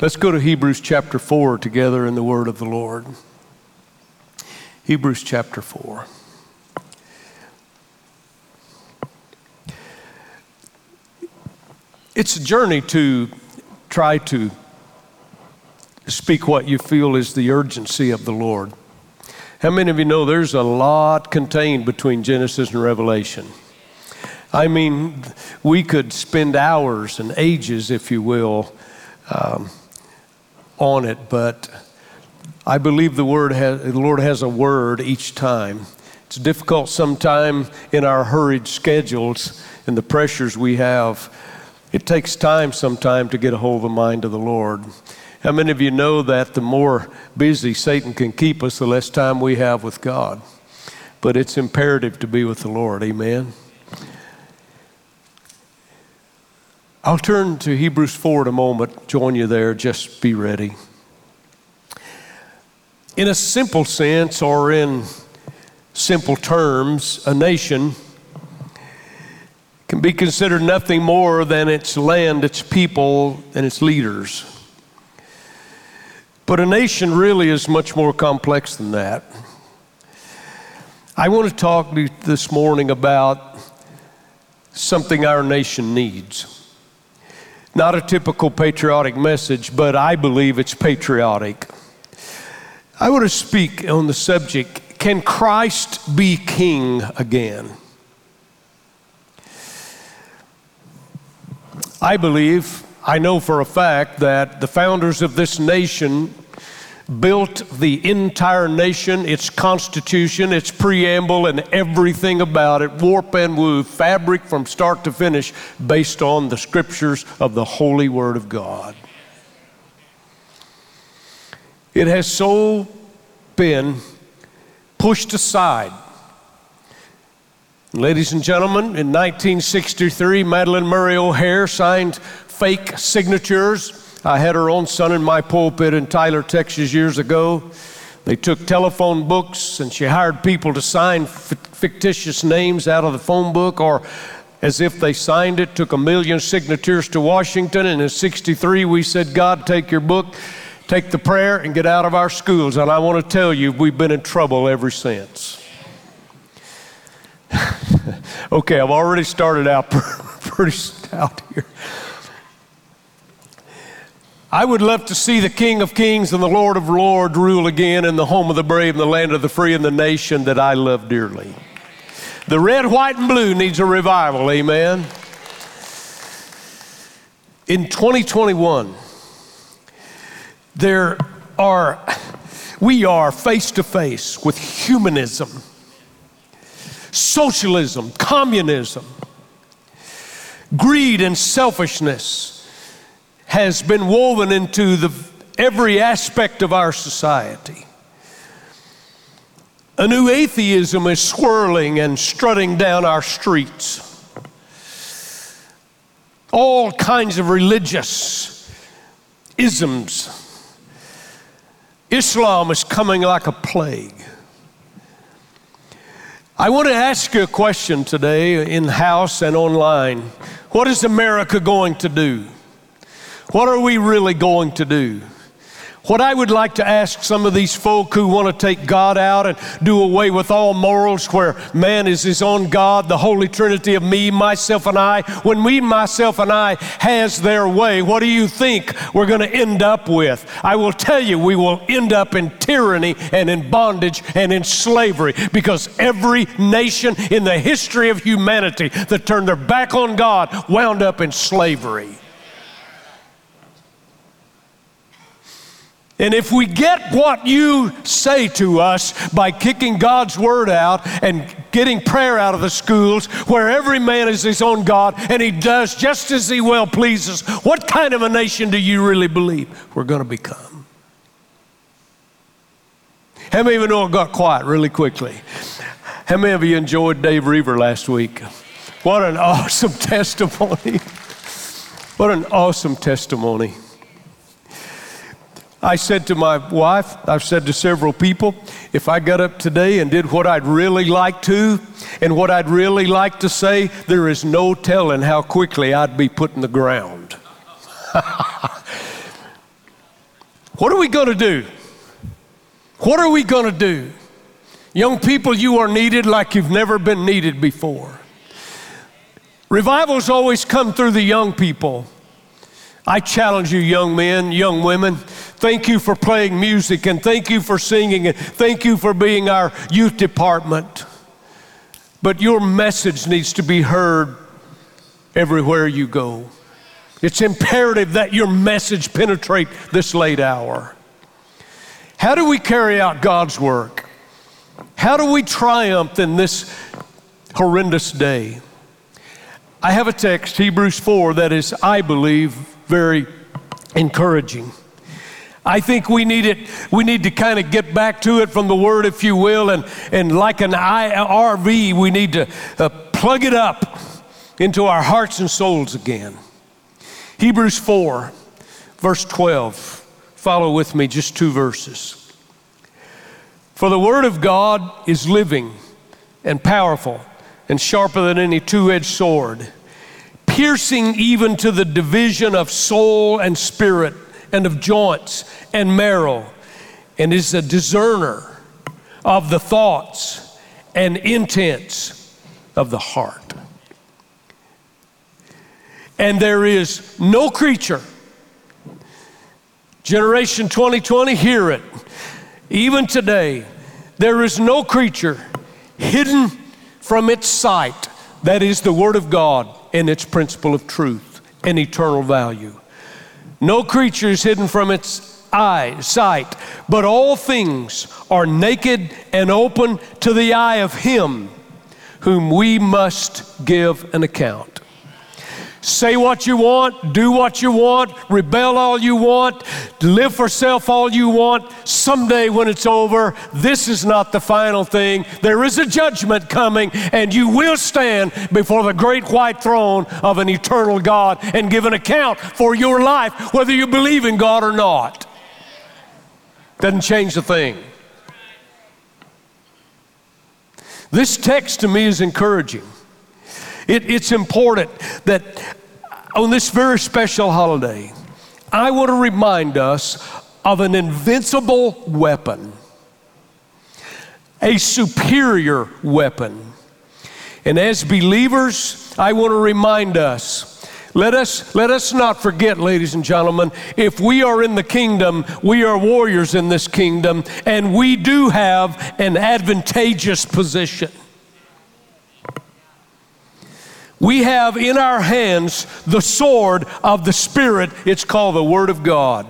Let's go to Hebrews chapter 4 together in the word of the Lord. Hebrews chapter 4. It's a journey to try to speak what you feel is the urgency of the Lord. How many of you know there's a lot contained between Genesis and Revelation? I mean, we could spend hours and ages, if you will, um, on it, but I believe the word has, the Lord has a word each time. It's difficult sometimes in our hurried schedules and the pressures we have. It takes time sometimes to get a hold of the mind of the Lord. How many of you know that the more busy Satan can keep us, the less time we have with God? But it's imperative to be with the Lord. Amen. I'll turn to Hebrews 4 in a moment, join you there, just be ready. In a simple sense, or in simple terms, a nation can be considered nothing more than its land, its people, and its leaders. But a nation really is much more complex than that. I want to talk to you this morning about something our nation needs. Not a typical patriotic message, but I believe it's patriotic. I want to speak on the subject can Christ be king again? I believe, I know for a fact that the founders of this nation built the entire nation, its constitution, its preamble, and everything about it, warp and woof, fabric from start to finish, based on the scriptures of the Holy Word of God. It has so been pushed aside. Ladies and gentlemen, in 1963, Madalyn Murray O'Hair signed fake signatures I had her own son in my pulpit in Tyler, Texas years ago. They took telephone books and she hired people to sign fictitious names out of the phone book or as if they signed it, took a million signatures to Washington. And in 63, we said, God, take your book, take the prayer, and get out of our schools. And I want to tell you, we've been in trouble ever since. okay, I've already started out pretty stout here. I would love to see the King of Kings and the Lord of Lords rule again in the home of the brave and the land of the free and the nation that I love dearly. The red, white, and blue needs a revival, amen. In 2021, there are, we are face to face with humanism, socialism, communism, greed, and selfishness has been woven into the, every aspect of our society. A new atheism is swirling and strutting down our streets. All kinds of religious isms. Islam is coming like a plague. I want to ask you a question today in house and online. What is America going to do? What are we really going to do? What I would like to ask some of these folk who want to take God out and do away with all morals, where man is his own God, the Holy Trinity of me, myself, and I, when we, myself, and I has their way, what do you think we're going to end up with? I will tell you, we will end up in tyranny and in bondage and in slavery because every nation in the history of humanity that turned their back on God wound up in slavery. And if we get what you say to us by kicking God's word out and getting prayer out of the schools where every man is his own God and he does just as he well pleases, what kind of a nation do you really believe we're going to become? How many of you know I got quiet really quickly? How many of you enjoyed Dave Roever last week? What an awesome testimony! What an awesome testimony. I said to my wife, I've said to several people, if I got up today and did what I'd really like to and what I'd really like to say, there is no telling how quickly I'd be put in the ground. What are we going to do? What are we going to do? Young people, you are needed like you've never been needed before. Revivals always come through the young people. I challenge you, young men, young women. Thank you for playing music and thank you for singing and thank you for being our youth department. But your message needs to be heard everywhere you go. It's imperative that your message penetrate this late hour. How do we carry out God's work? How do we triumph in this horrendous day? I have a text, Hebrews 4, that is, I believe, very encouraging. I think we need it, we need to kind of get back to it from the word, if you will, and, and like an IRV, we need to uh, plug it up into our hearts and souls again. Hebrews 4, verse 12. Follow with me just two verses. For the word of God is living and powerful and sharper than any two edged sword, piercing even to the division of soul and spirit and of joints and marrow, and is a discerner of the thoughts and intents of the heart. And there is no creature, generation 2020, hear it. Even today, there is no creature hidden from its sight that is the Word of God and its principle of truth and eternal value. No creature is hidden from its eye, sight, but all things are naked and open to the eye of Him whom we must give an account. Say what you want, do what you want, rebel all you want, live for self all you want. Someday when it's over, this is not the final thing. There is a judgment coming, and you will stand before the great white throne of an eternal God and give an account for your life, whether you believe in God or not. Doesn't change the thing. This text to me is encouraging. It, it's important that on this very special holiday, I want to remind us of an invincible weapon, a superior weapon. And as believers, I want to remind us let us, let us not forget, ladies and gentlemen, if we are in the kingdom, we are warriors in this kingdom, and we do have an advantageous position. We have in our hands the sword of the Spirit. It's called the Word of God.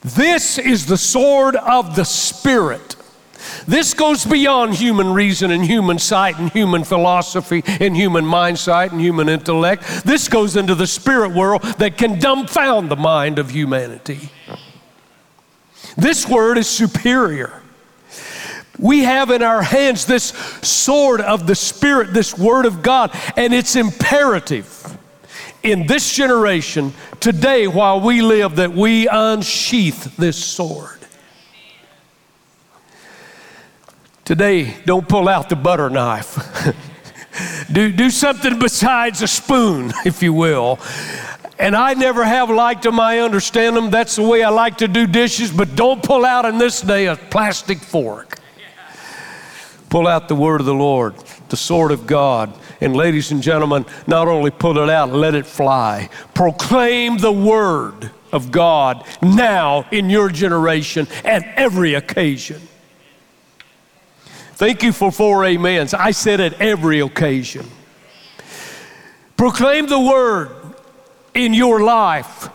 This is the sword of the Spirit. This goes beyond human reason and human sight and human philosophy and human mind sight and human intellect. This goes into the spirit world that can dumbfound the mind of humanity. This word is superior. We have in our hands this sword of the Spirit, this Word of God, and it's imperative in this generation, today, while we live, that we unsheath this sword. Today, don't pull out the butter knife. do, do something besides a spoon, if you will. And I never have liked them, I understand them. That's the way I like to do dishes, but don't pull out in this day a plastic fork. Pull out the word of the Lord, the sword of God. And ladies and gentlemen, not only pull it out, let it fly. Proclaim the word of God now in your generation at every occasion. Thank you for four amens. I said at every occasion. Proclaim the word in your life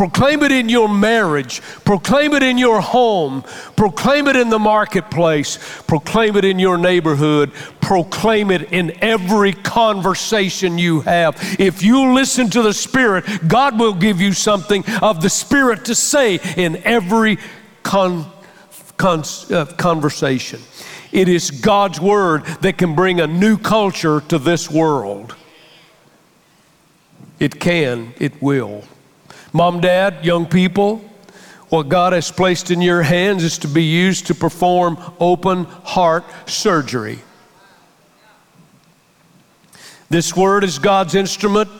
Proclaim it in your marriage. Proclaim it in your home. Proclaim it in the marketplace. Proclaim it in your neighborhood. Proclaim it in every conversation you have. If you listen to the Spirit, God will give you something of the Spirit to say in every con, con, uh, conversation. It is God's Word that can bring a new culture to this world. It can, it will. Mom, dad, young people, what God has placed in your hands is to be used to perform open heart surgery. This word is God's instrument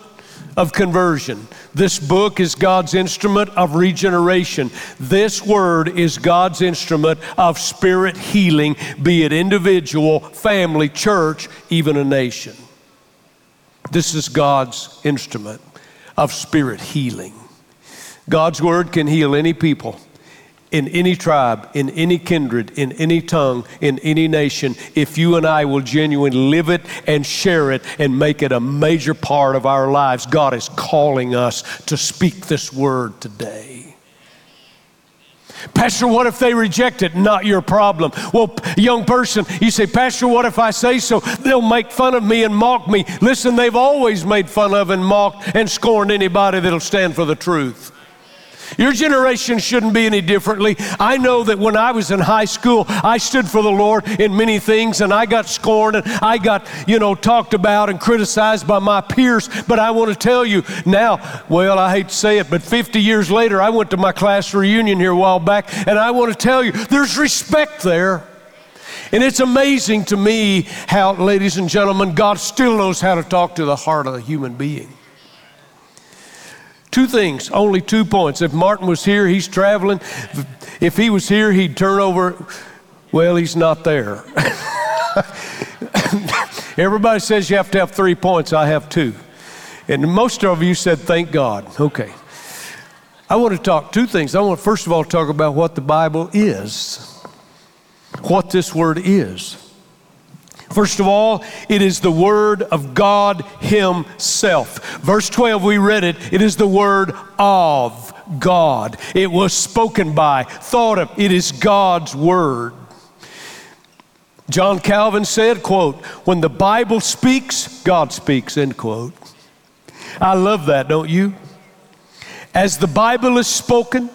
of conversion. This book is God's instrument of regeneration. This word is God's instrument of spirit healing, be it individual, family, church, even a nation. This is God's instrument of spirit healing. God's word can heal any people in any tribe, in any kindred, in any tongue, in any nation, if you and I will genuinely live it and share it and make it a major part of our lives, God is calling us to speak this word today. Pastor, what if they reject it? Not your problem. Well, young person, you say, Pastor, what if I say so? They'll make fun of me and mock me. Listen, they've always made fun of and mocked and scorned anybody that'll stand for the truth. Your generation shouldn't be any differently. I know that when I was in high school, I stood for the Lord in many things and I got scorned and I got, you know, talked about and criticized by my peers. But I want to tell you now, well, I hate to say it, but 50 years later, I went to my class reunion here a while back and I want to tell you there's respect there. And it's amazing to me how, ladies and gentlemen, God still knows how to talk to the heart of a human being. Two things, only two points. If Martin was here, he's traveling. If he was here, he'd turn over. Well, he's not there. Everybody says you have to have three points. I have two. And most of you said, thank God. Okay. I want to talk two things. I want to first of all talk about what the Bible is, what this word is. First of all, it is the Word of God Himself. Verse 12, we read it. It is the Word of God. It was spoken by, thought of. It is God's Word. John Calvin said, quote, when the Bible speaks, God speaks, end quote. I love that, don't you? As the Bible is spoken,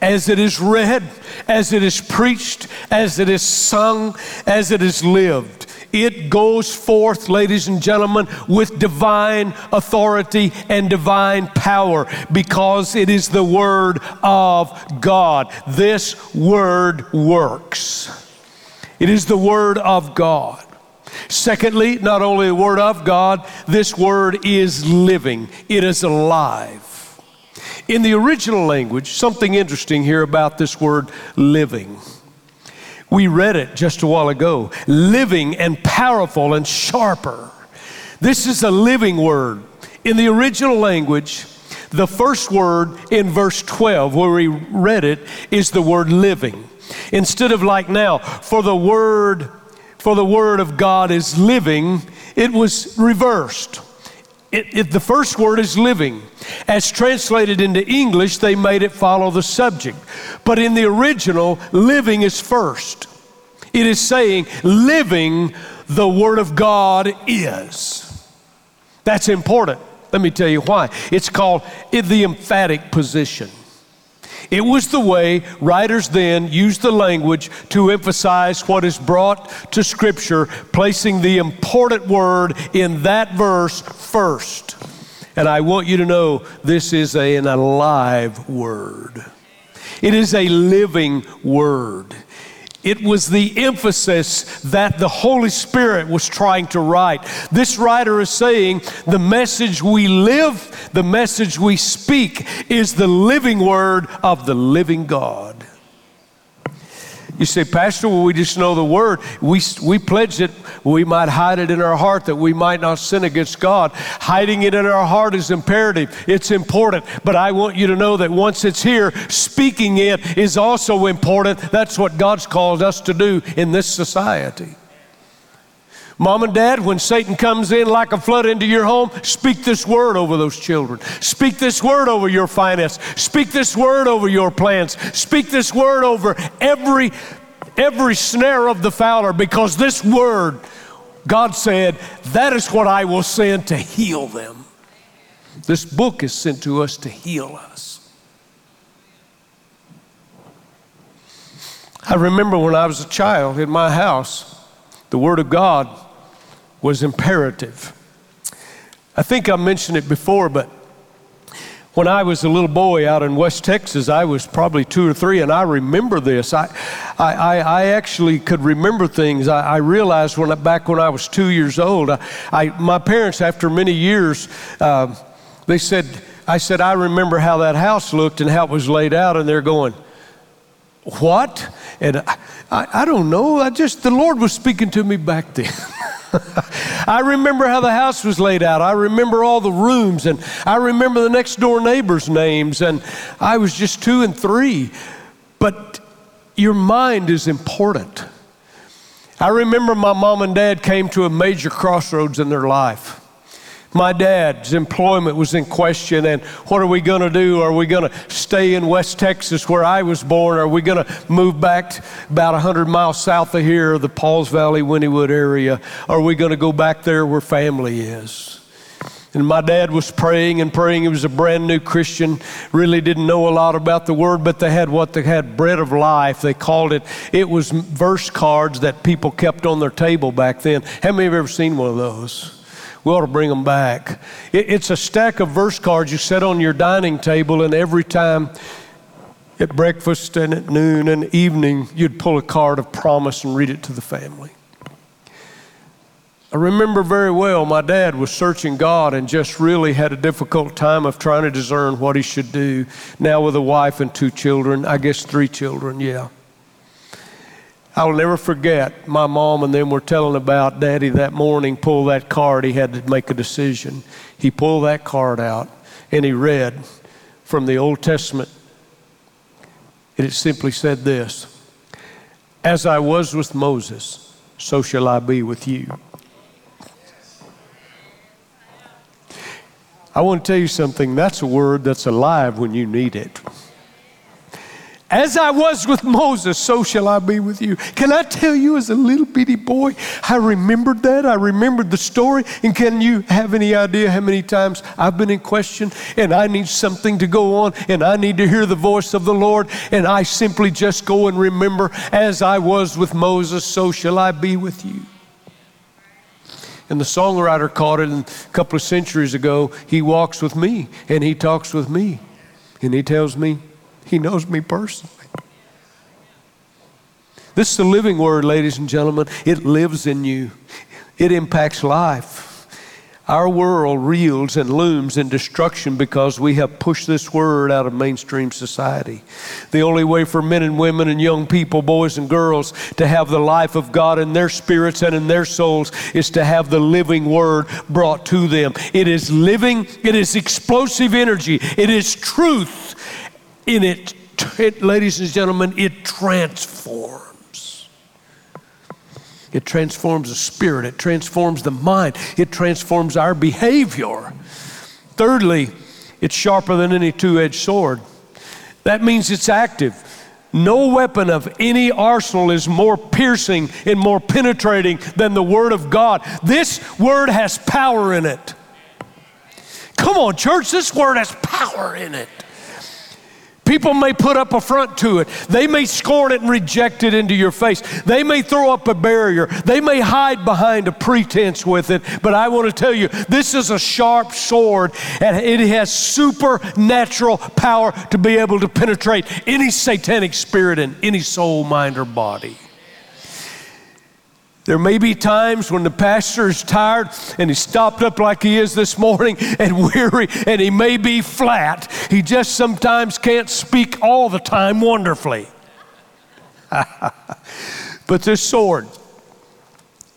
as it is read, as it is preached, as it is sung, as it is lived, it goes forth, ladies and gentlemen, with divine authority and divine power because it is the Word of God. This Word works. It is the Word of God. Secondly, not only the Word of God, this Word is living, it is alive. In the original language, something interesting here about this word living. We read it just a while ago living and powerful and sharper. This is a living word. In the original language, the first word in verse 12, where we read it, is the word living. Instead of like now, for the word, for the word of God is living, it was reversed. It, it, the first word is living. As translated into English, they made it follow the subject. But in the original, living is first. It is saying, living the Word of God is. That's important. Let me tell you why. It's called the emphatic position. It was the way writers then used the language to emphasize what is brought to Scripture, placing the important word in that verse first. And I want you to know this is a, an alive word. It is a living word. It was the emphasis that the Holy Spirit was trying to write. This writer is saying the message we live, the message we speak, is the living word of the living God. You say, Pastor, well, we just know the word. We, we pledge it. We might hide it in our heart that we might not sin against God. Hiding it in our heart is imperative. It's important. But I want you to know that once it's here, speaking it is also important. That's what God's called us to do in this society. Mom and dad, when Satan comes in like a flood into your home, speak this word over those children. Speak this word over your finance. Speak this word over your plans. Speak this word over every every snare of the fowler because this word God said, that is what I will send to heal them. This book is sent to us to heal us. I remember when I was a child in my house, the Word of God was imperative. I think I mentioned it before, but when I was a little boy out in West Texas, I was probably two or three, and I remember this. I, I, I actually could remember things. I, I realized when back when I was two years old, I, I my parents, after many years, uh, they said, I said, I remember how that house looked and how it was laid out, and they're going, What? And I, I, I don't know. I just, the Lord was speaking to me back then. I remember how the house was laid out. I remember all the rooms, and I remember the next door neighbors' names, and I was just two and three. But your mind is important. I remember my mom and dad came to a major crossroads in their life. My dad's employment was in question, and what are we going to do? Are we going to stay in West Texas where I was born? Are we going to move back about 100 miles south of here, the Pauls Valley, Wynnewood area? Are we going to go back there where family is? And my dad was praying and praying. He was a brand new Christian, really didn't know a lot about the word, but they had what they had bread of life. They called it, it was verse cards that people kept on their table back then. How many have ever seen one of those? We ought to bring them back. It, it's a stack of verse cards you set on your dining table, and every time at breakfast and at noon and evening, you'd pull a card of promise and read it to the family. I remember very well my dad was searching God and just really had a difficult time of trying to discern what he should do. Now, with a wife and two children, I guess three children, yeah. I'll never forget my mom and them were telling about daddy that morning pull that card. He had to make a decision. He pulled that card out and he read from the Old Testament. And it simply said this As I was with Moses, so shall I be with you. I want to tell you something. That's a word that's alive when you need it. As I was with Moses, so shall I be with you. Can I tell you, as a little bitty boy, I remembered that. I remembered the story. And can you have any idea how many times I've been in question and I need something to go on and I need to hear the voice of the Lord and I simply just go and remember, as I was with Moses, so shall I be with you. And the songwriter caught it a couple of centuries ago. He walks with me and he talks with me and he tells me, he knows me personally. This is the living word, ladies and gentlemen. It lives in you, it impacts life. Our world reels and looms in destruction because we have pushed this word out of mainstream society. The only way for men and women and young people, boys and girls, to have the life of God in their spirits and in their souls is to have the living word brought to them. It is living, it is explosive energy, it is truth, in it, ladies and gentlemen, it transforms. It transforms the spirit, it transforms the mind, it transforms our behavior. Thirdly, it's sharper than any two edged sword. That means it's active. No weapon of any arsenal is more piercing and more penetrating than the Word of God. This Word has power in it. Come on, church, this Word has power in it. People may put up a front to it. They may scorn it and reject it into your face. They may throw up a barrier. They may hide behind a pretense with it. But I want to tell you, this is a sharp sword and it has supernatural power to be able to penetrate any satanic spirit in any soul, mind, or body. There may be times when the pastor is tired and he's stopped up like he is this morning and weary and he may be flat. He just sometimes can't speak all the time wonderfully. but this sword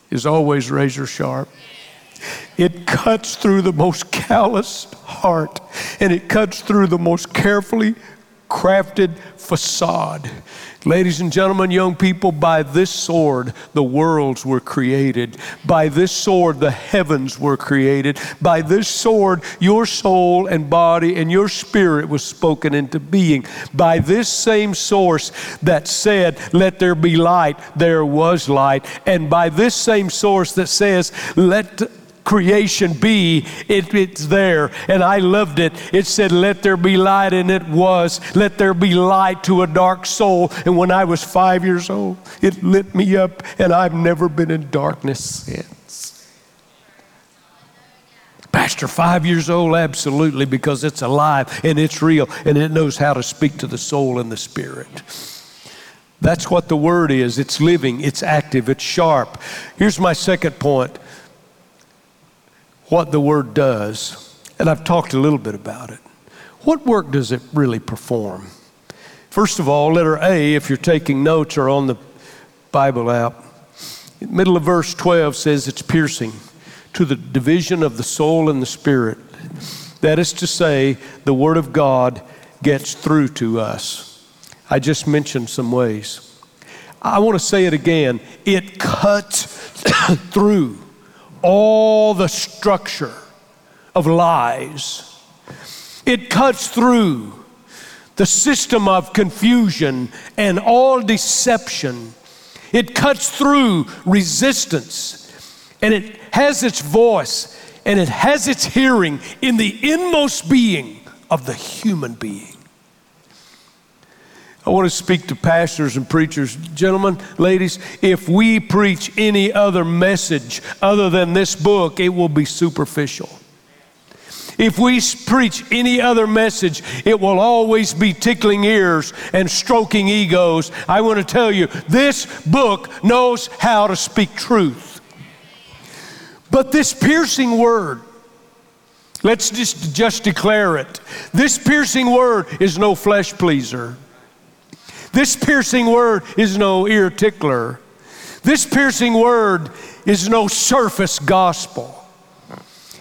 is always razor sharp. It cuts through the most calloused heart and it cuts through the most carefully crafted facade. Ladies and gentlemen, young people, by this sword the worlds were created. By this sword the heavens were created. By this sword your soul and body and your spirit was spoken into being. By this same source that said, Let there be light, there was light. And by this same source that says, Let creation be, it, it's there. And I loved it. It said, Let there be light, and it was. Let there be light to a dark soul. And when I was five years old, it lit me up, and I've never been in darkness since. Pastor, five years old? Absolutely, because it's alive and it's real and it knows how to speak to the soul and the spirit. That's what the word is. It's living, it's active, it's sharp. Here's my second point what the Word does And I've talked a little bit about it. What work does it really perform? First of all, letter A, if you're taking notes or on the Bible app, middle of verse 12 says it's piercing to the division of the soul and the spirit. That is to say, the Word of God gets through to us. I just mentioned some ways. I want to say it again. It cuts through all the structure of lies. It cuts through the system of confusion and all deception. It cuts through resistance and it has its voice and it has its hearing in the inmost being of the human being. I want to speak to pastors and preachers. Gentlemen, ladies, if we preach any other message other than this book, it will be superficial. If we preach any other message, it will always be tickling ears and stroking egos. I want to tell you, this book knows how to speak truth. But this piercing word, let's just, just declare it. This piercing word is no flesh pleaser. This piercing word is no ear tickler. This piercing word is no surface gospel.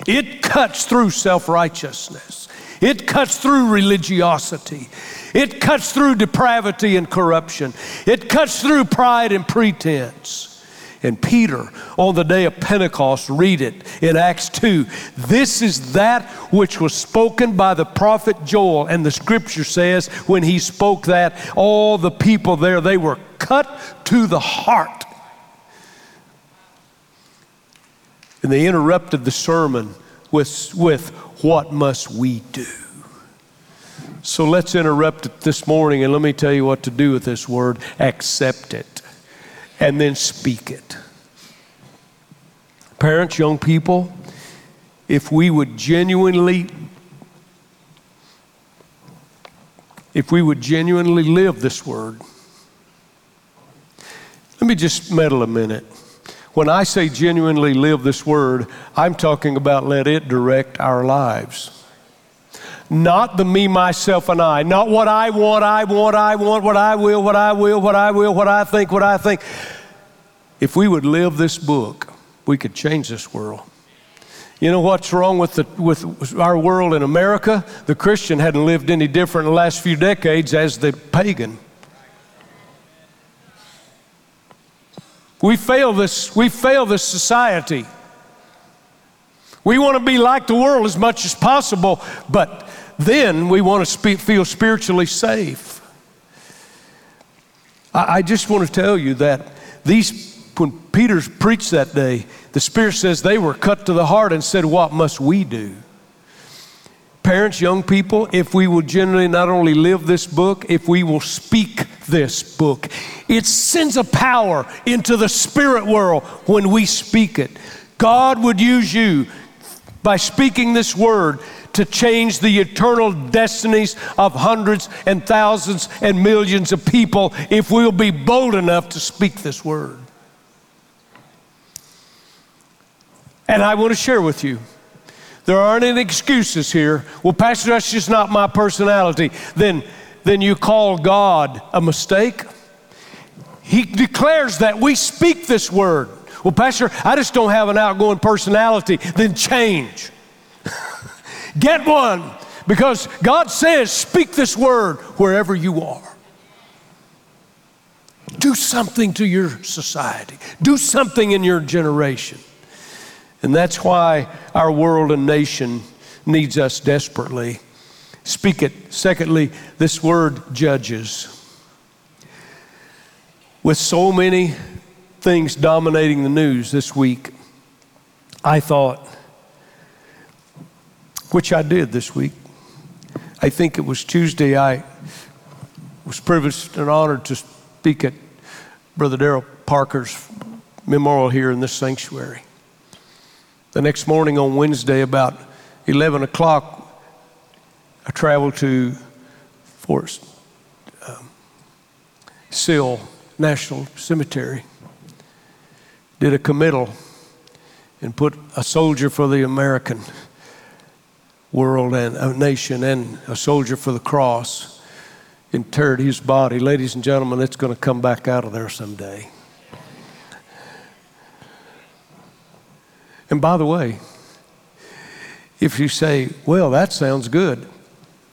It cuts through self righteousness. It cuts through religiosity. It cuts through depravity and corruption. It cuts through pride and pretense and Peter on the day of Pentecost. Read it in Acts 2. This is that which was spoken by the prophet Joel. And the scripture says, when he spoke that, all the people there, they were cut to the heart. And they interrupted the sermon with, with what must we do? So let's interrupt it this morning and let me tell you what to do with this word accept it and then speak it. Parents, young people, if we would genuinely if we would genuinely live this word. Let me just meddle a minute. When I say genuinely live this word, I'm talking about let it direct our lives. Not the me, myself, and I. Not what I want, I want, I want, what I will, what I will, what I will, what I think, what I think. If we would live this book, we could change this world. You know what's wrong with, the, with our world in America? The Christian hadn't lived any different in the last few decades as the pagan. We fail this, we fail this society. We want to be like the world as much as possible, but then we want to speak, feel spiritually safe. I, I just want to tell you that these, when Peter preached that day, the Spirit says they were cut to the heart and said, What must we do? Parents, young people, if we will generally not only live this book, if we will speak this book, it sends a power into the spirit world when we speak it. God would use you by speaking this word to change the eternal destinies of hundreds and thousands and millions of people if we'll be bold enough to speak this word. And I want to share with you there aren't any excuses here. Well, Pastor, that's just not my personality. Then, then you call God a mistake. He declares that we speak this word. Well, Pastor, I just don't have an outgoing personality. Then change. Get one because God says, speak this word wherever you are. Do something to your society, do something in your generation. And that's why our world and nation needs us desperately. Speak it. Secondly, this word judges. With so many things dominating the news this week, I thought which I did this week. I think it was Tuesday, I was privileged and honored to speak at Brother Darrell Parker's memorial here in this sanctuary. The next morning on Wednesday, about 11 o'clock, I traveled to Fort um, Sill National Cemetery, did a committal, and put a soldier for the American world and a nation and a soldier for the cross interred his body. Ladies and gentlemen, it's going to come back out of there someday. And by the way, if you say, well, that sounds good,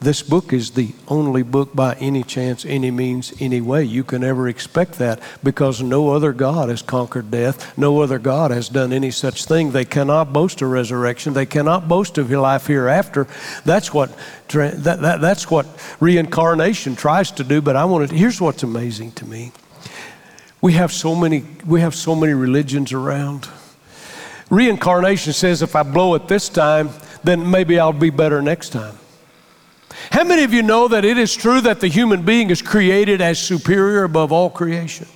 this book is the only book by any chance, any means, any way you can ever expect that because no other God has conquered death. No other God has done any such thing. They cannot boast a resurrection. They cannot boast of life hereafter. That's what, that, that, that's what reincarnation tries to do. But I want to, here's what's amazing to me. We have so many, we have so many religions around. Reincarnation says if I blow it this time, then maybe I'll be better next time. How many of you know that it is true that the human being is created as superior above all creation?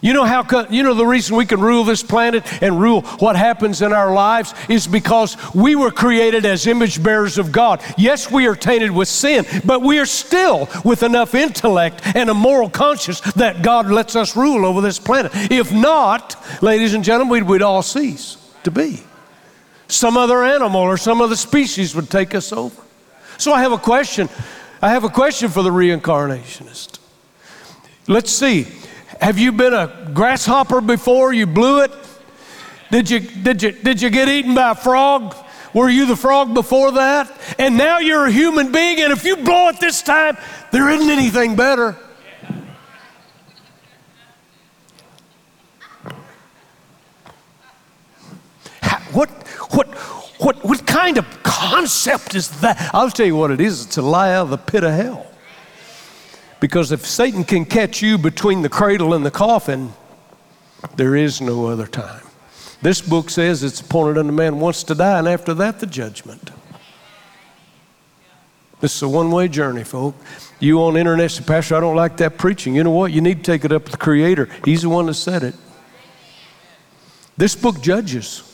You know how you know the reason we can rule this planet and rule what happens in our lives is because we were created as image bearers of God. Yes, we are tainted with sin, but we are still with enough intellect and a moral conscience that God lets us rule over this planet. If not, ladies and gentlemen, we'd, we'd all cease to be. Some other animal or some other species would take us over. So I have a question. I have a question for the reincarnationist. Let's see. Have you been a grasshopper before? You blew it? Did you, did you, did you get eaten by a frog? Were you the frog before that? And now you're a human being, and if you blow it this time, there isn't anything better. What, what, what, what kind of concept is that? I'll tell you what it is it's a lie out of the pit of hell. Because if Satan can catch you between the cradle and the coffin, there is no other time. This book says it's appointed unto man once to die, and after that, the judgment. This is a one way journey, folk. You on the internet say, Pastor, I don't like that preaching. You know what? You need to take it up with the Creator. He's the one that said it. This book judges.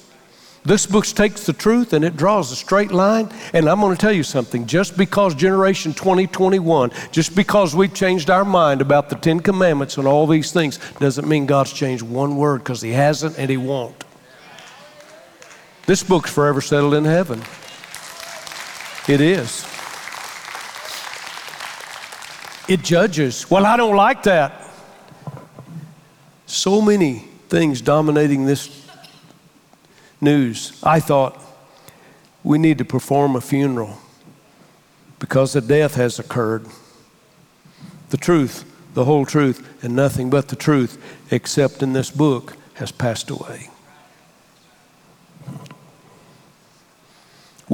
This book takes the truth and it draws a straight line. And I'm going to tell you something just because generation 2021, just because we've changed our mind about the Ten Commandments and all these things, doesn't mean God's changed one word because He hasn't and He won't. This book's forever settled in heaven. It is. It judges. Well, I don't like that. So many things dominating this news, I thought we need to perform a funeral because a death has occurred. The truth, the whole truth, and nothing but the truth, except in this book, has passed away.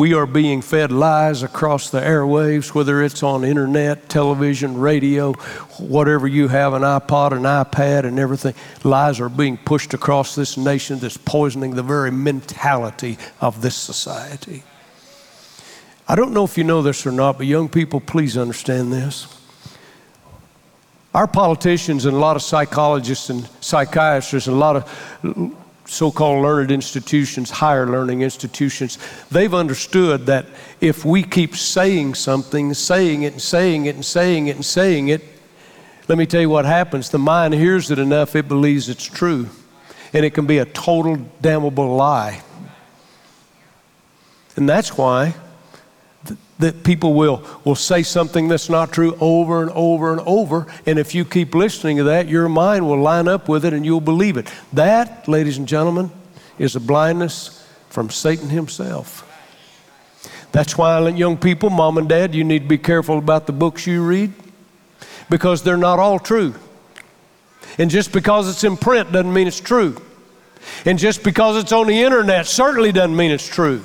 We are being fed lies across the airwaves, whether it's on internet, television, radio, whatever you have an iPod, an iPad, and everything. Lies are being pushed across this nation that's poisoning the very mentality of this society. I don't know if you know this or not, but young people, please understand this. Our politicians and a lot of psychologists and psychiatrists and a lot of so called learned institutions, higher learning institutions, they've understood that if we keep saying something, saying it and saying it and saying it and saying it, let me tell you what happens. The mind hears it enough, it believes it's true. And it can be a total damnable lie. And that's why that people will, will say something that's not true over and over and over. And if you keep listening to that, your mind will line up with it and you'll believe it. That, ladies and gentlemen, is a blindness from Satan himself. That's why, young people, mom and dad, you need to be careful about the books you read because they're not all true. And just because it's in print doesn't mean it's true. And just because it's on the internet certainly doesn't mean it's true.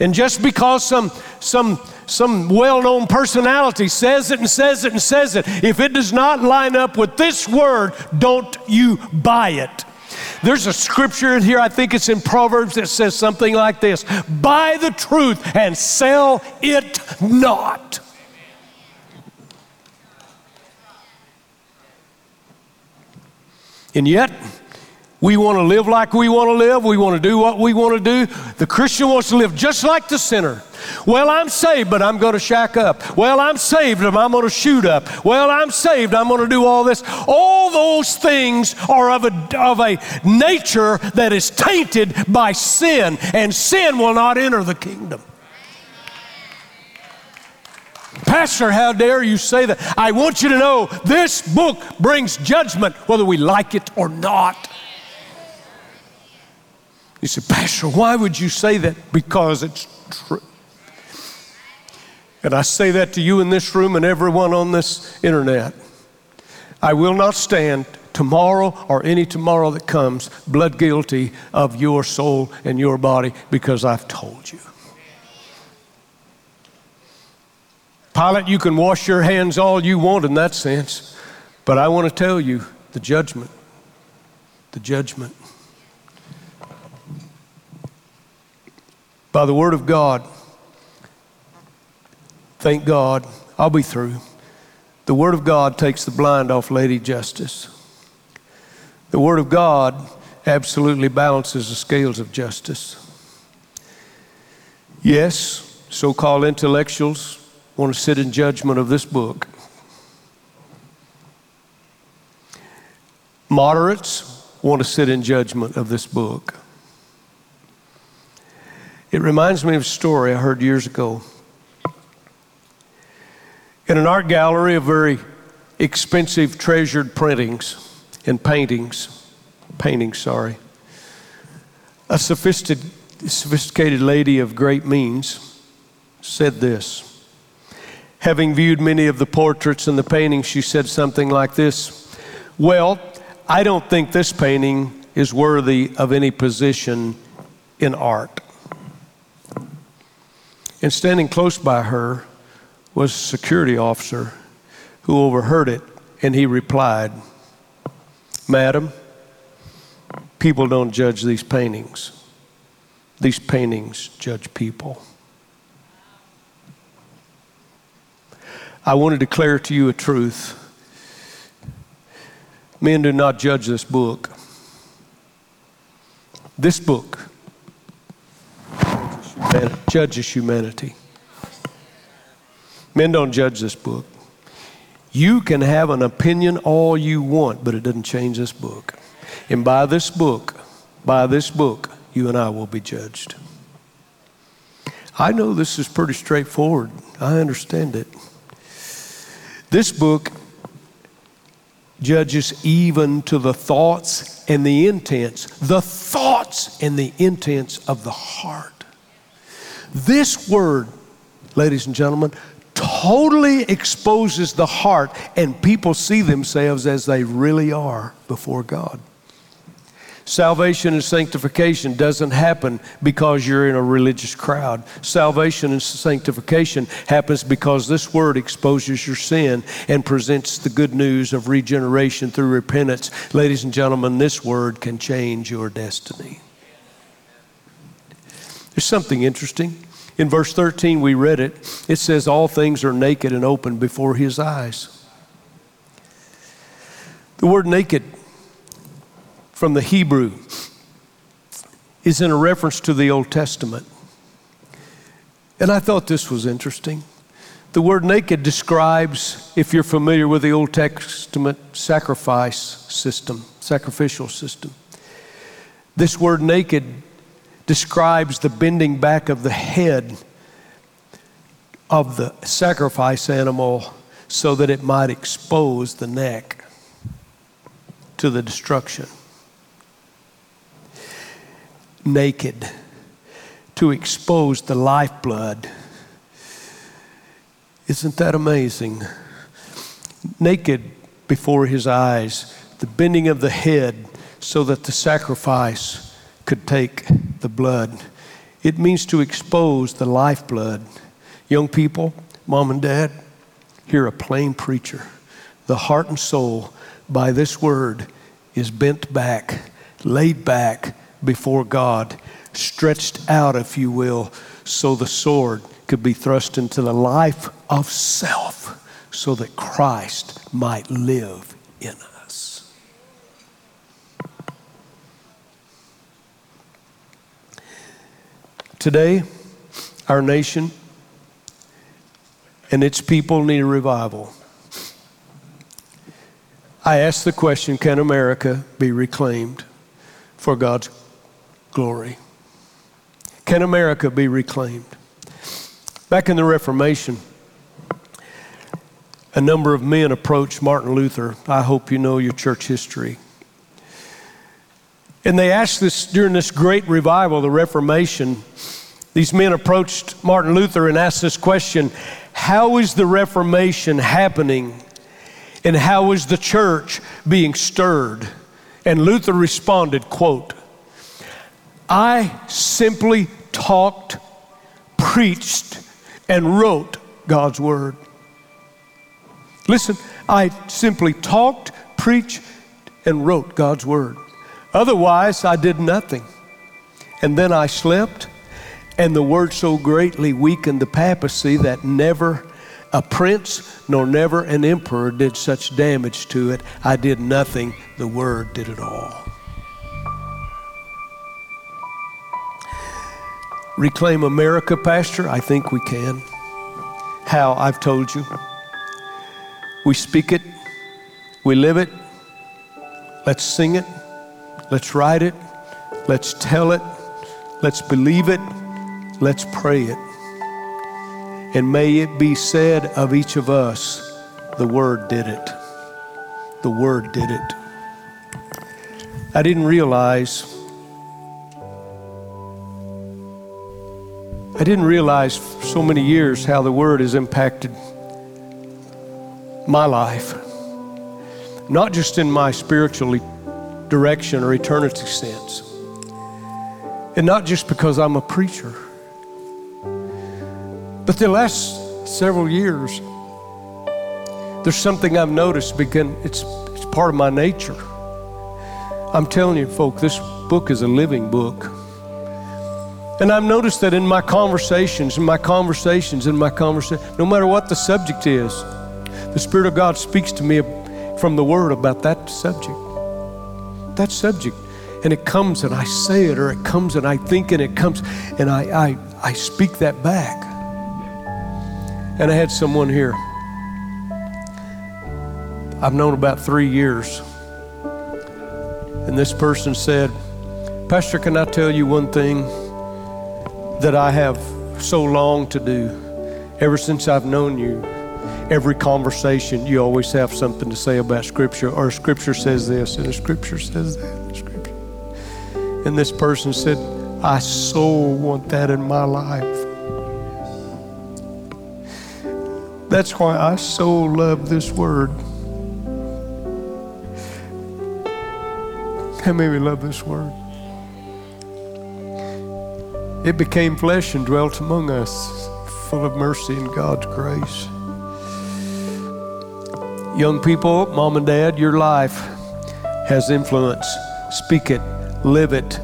And just because some, some, some well known personality says it and says it and says it, if it does not line up with this word, don't you buy it. There's a scripture in here, I think it's in Proverbs, that says something like this Buy the truth and sell it not. And yet, We want to live like we want to live. We want to do what we want to do. The Christian wants to live just like the sinner. Well, I'm saved, but I'm going to shack up. Well, I'm saved, but I'm going to shoot up. Well, I'm saved, I'm going to do all this. All those things are of a, of a nature that is tainted by sin, and sin will not enter the kingdom. Pastor, how dare you say that? I want you to know this book brings judgment whether we like it or not. You say, Pastor, why would you say that? Because it's true. And I say that to you in this room and everyone on this internet. I will not stand tomorrow or any tomorrow that comes blood guilty of your soul and your body because I've told you. Pilate, you can wash your hands all you want in that sense, but I want to tell you the judgment. The judgment. By the Word of God, thank God, I'll be through. The Word of God takes the blind off Lady Justice. The Word of God absolutely balances the scales of justice. Yes, so called intellectuals want to sit in judgment of this book. Moderates want to sit in judgment of this book. It reminds me of a story I heard years ago. In an art gallery of very expensive, treasured printings and paintings, paintings, sorry, a sophisticated, sophisticated lady of great means said this. Having viewed many of the portraits and the paintings, she said something like this Well, I don't think this painting is worthy of any position in art. And standing close by her was a security officer who overheard it, and he replied, Madam, people don't judge these paintings. These paintings judge people. I want to declare to you a truth. Men do not judge this book. This book judges humanity. Men don't judge this book. You can have an opinion all you want, but it doesn't change this book. And by this book, by this book, you and I will be judged. I know this is pretty straightforward. I understand it. This book judges even to the thoughts and the intents, the thoughts and the intents of the heart. This word, ladies and gentlemen, totally exposes the heart, and people see themselves as they really are before God. Salvation and sanctification doesn't happen because you're in a religious crowd. Salvation and sanctification happens because this word exposes your sin and presents the good news of regeneration through repentance. Ladies and gentlemen, this word can change your destiny. There's something interesting. In verse 13, we read it. It says, All things are naked and open before his eyes. The word naked from the Hebrew is in a reference to the Old Testament. And I thought this was interesting. The word naked describes, if you're familiar with the Old Testament sacrifice system, sacrificial system, this word naked describes the bending back of the head of the sacrifice animal so that it might expose the neck to the destruction naked to expose the lifeblood. Isn't that amazing? Naked before his eyes, the bending of the head so that the sacrifice could take the blood. It means to expose the lifeblood. Young people, mom and dad, hear a plain preacher. The heart and soul by this word is bent back, laid back, before God, stretched out, if you will, so the sword could be thrust into the life of self so that Christ might live in us. Today, our nation and its people need a revival. I ask the question can America be reclaimed for God's glory? Can America be reclaimed? Back in the Reformation, a number of men approached Martin Luther. I hope you know your church history. And they asked this during this great revival, the Reformation. These men approached Martin Luther and asked this question How is the Reformation happening? And how is the church being stirred? And Luther responded, quote, I simply talked, preached, and wrote God's word. Listen, I simply talked, preached, and wrote God's word. Otherwise, I did nothing. And then I slept, and the word so greatly weakened the papacy that never a prince nor never an emperor did such damage to it. I did nothing, the word did it all. Reclaim America, Pastor? I think we can. How? I've told you. We speak it, we live it, let's sing it, let's write it, let's tell it, let's believe it, let's pray it. And may it be said of each of us, the Word did it. The Word did it. I didn't realize, I didn't realize for so many years how the Word has impacted my life, not just in my spiritual direction or eternity sense, and not just because I'm a preacher, but the last several years, there's something I've noticed begin, it's, it's part of my nature. I'm telling you, folk, this book is a living book. And I've noticed that in my conversations, in my conversations, in my conversation, no matter what the subject is, the Spirit of God speaks to me from the Word about that subject. That subject. And it comes and I say it, or it comes and I think and it comes, and I, I, I speak that back. And I had someone here I've known about three years. And this person said, Pastor, can I tell you one thing that I have so long to do? Ever since I've known you, every conversation, you always have something to say about Scripture, or Scripture says this, and the Scripture says that. Scripture. And this person said, I so want that in my life. That's why I so love this word. How many love this word? It became flesh and dwelt among us, full of mercy and God's grace. Young people, mom and dad, your life has influence. Speak it, live it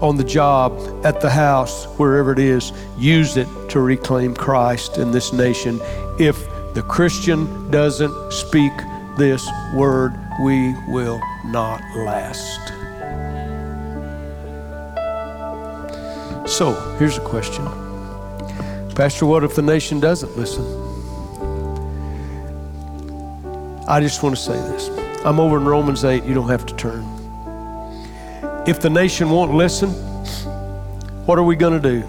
on the job, at the house, wherever it is. Use it to reclaim Christ in this nation. If the Christian doesn't speak this word, we will not last. So, here's a question Pastor, what if the nation doesn't listen? I just want to say this. I'm over in Romans 8. You don't have to turn. If the nation won't listen, what are we going to do?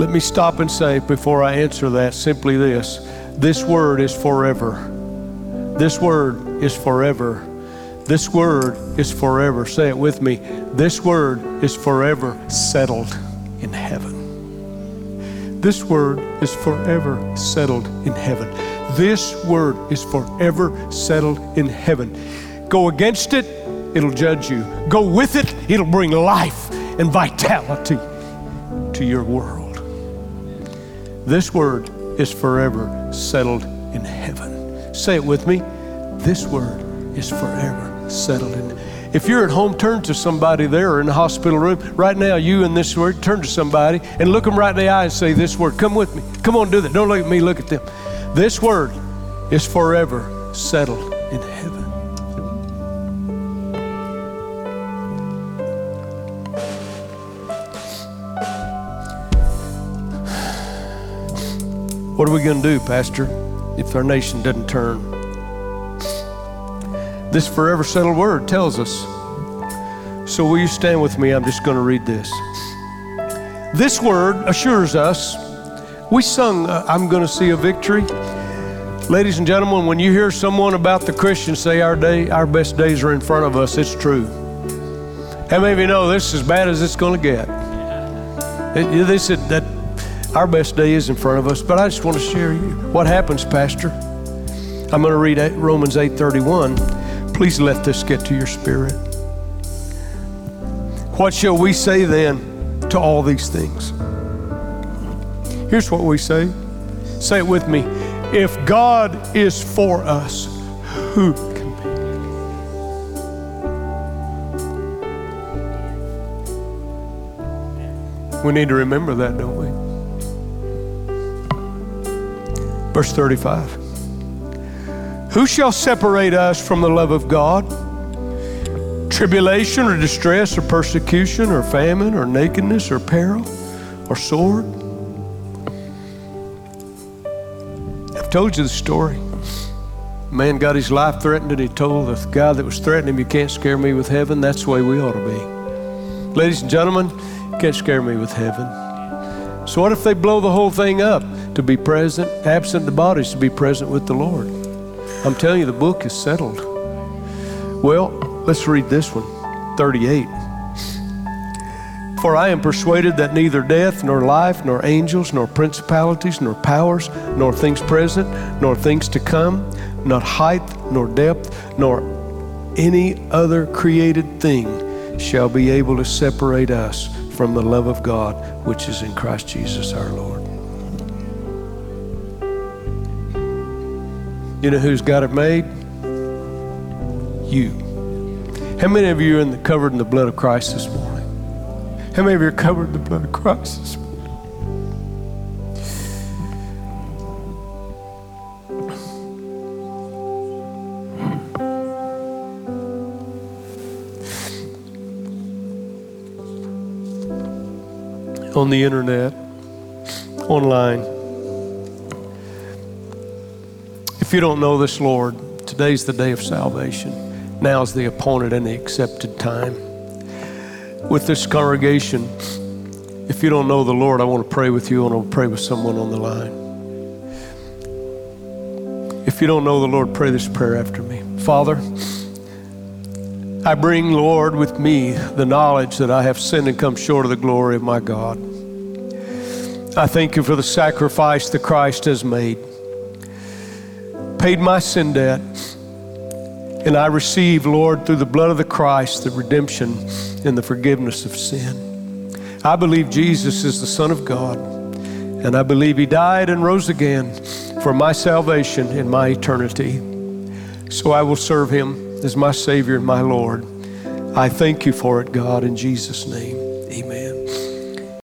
Let me stop and say before I answer that simply this this word is forever. This word is forever. This word is forever. Say it with me. This word is forever settled in heaven. This word is forever settled in heaven. This word is forever settled in heaven. Go against it, it'll judge you. Go with it, it'll bring life and vitality to your world. This word is forever settled in heaven. Say it with me. This word is forever settled in if you're at home, turn to somebody there in the hospital room. Right now, you in this word, turn to somebody and look them right in the eye and say this word. Come with me. Come on, do that. Don't look at me, look at them. This word is forever settled in heaven. What are we going to do, Pastor, if our nation doesn't turn? This forever settled word tells us. So, will you stand with me? I'm just going to read this. This word assures us. We sung, uh, I'm going to see a victory. Ladies and gentlemen, when you hear someone about the Christians say our day, our best days are in front of us, it's true. How many of you know this is as bad as it's going to get? It, they said that our best day is in front of us, but I just want to share you what happens, Pastor. I'm going to read Romans 8:31. Please let this get to your spirit. What shall we say then to all these things? Here's what we say. Say it with me. If God is for us, who can be? We need to remember that, don't we? Verse 35. Who shall separate us from the love of God? Tribulation or distress or persecution or famine or nakedness or peril or sword? Told you the story. Man got his life threatened, and he told the guy that was threatening him, You can't scare me with heaven. That's the way we ought to be. Ladies and gentlemen, you can't scare me with heaven. So, what if they blow the whole thing up? To be present, absent the bodies, to be present with the Lord. I'm telling you, the book is settled. Well, let's read this one 38. For I am persuaded that neither death, nor life, nor angels, nor principalities, nor powers, nor things present, nor things to come, not height, nor depth, nor any other created thing shall be able to separate us from the love of God which is in Christ Jesus our Lord. You know who's got it made? You. How many of you are in the, covered in the blood of Christ this morning? How many of you are covered in the blood of Christ? on the internet, online. If you don't know this Lord, today's the day of salvation. Now's the appointed and the accepted time with this congregation, if you don't know the Lord, I want to pray with you and I'll pray with someone on the line. If you don't know the Lord, pray this prayer after me. Father, I bring, Lord, with me the knowledge that I have sinned and come short of the glory of my God. I thank you for the sacrifice that Christ has made, paid my sin debt, and I receive, Lord, through the blood of the Christ, the redemption and the forgiveness of sin. I believe Jesus is the Son of God, and I believe He died and rose again for my salvation and my eternity. So I will serve Him as my Savior and my Lord. I thank you for it, God, in Jesus' name. Amen.